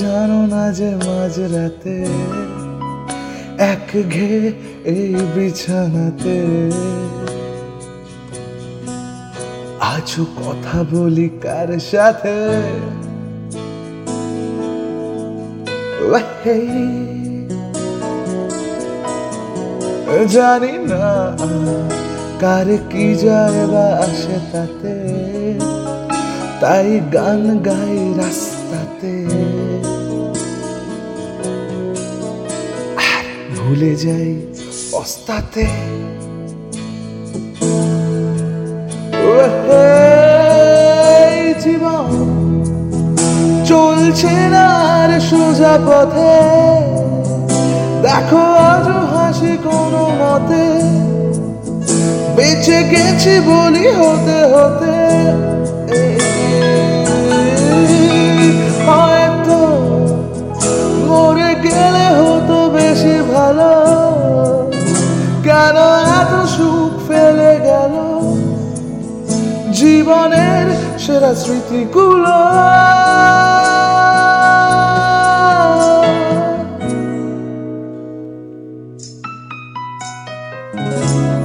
জানো না যে মাঝরাতে এক ঘে এই বিছানাতে? আজও কথা বলি কার সাথে? জানি না কার কি যায় বা আসে তাতে, তাই গান গাই রাস্তাতে। ভুলে যাই অস্তাতে। জীবন চলছে না আর সোজা পথে। দেখো আজও হাসি কোনো মতে। বেঁচে গেছি বলি হতে হতে। জীবনের সেরা স্মৃতিগুলো।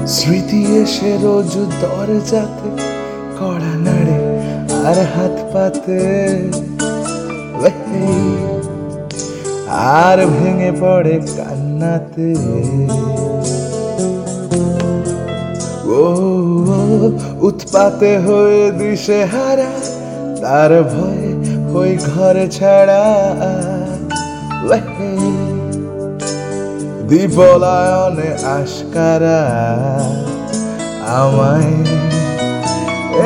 স্মৃতি এসে রোজ দরজাতে, কড়া নাড়ে, আর হাত পাতে। আর ভেঙে পড়ে কান্নাতে। উৎপাতে হয়ে দিশে হারা, তার ভয়ে ওই ঘরে ছাড়া। দিবলায়নে আশকারা, আমায়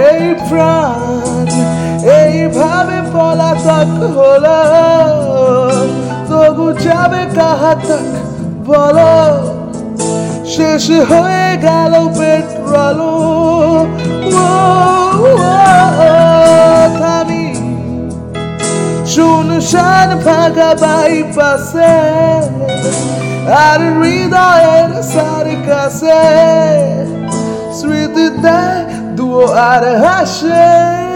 এই প্রাণ এইভাবে পলাতক হলো। তবু যাবে কাহা তক বলো, শেষ হয়ে গেল petrol. Sana pagabay pase Arin rida er sari kase Sweet day duo ar hashe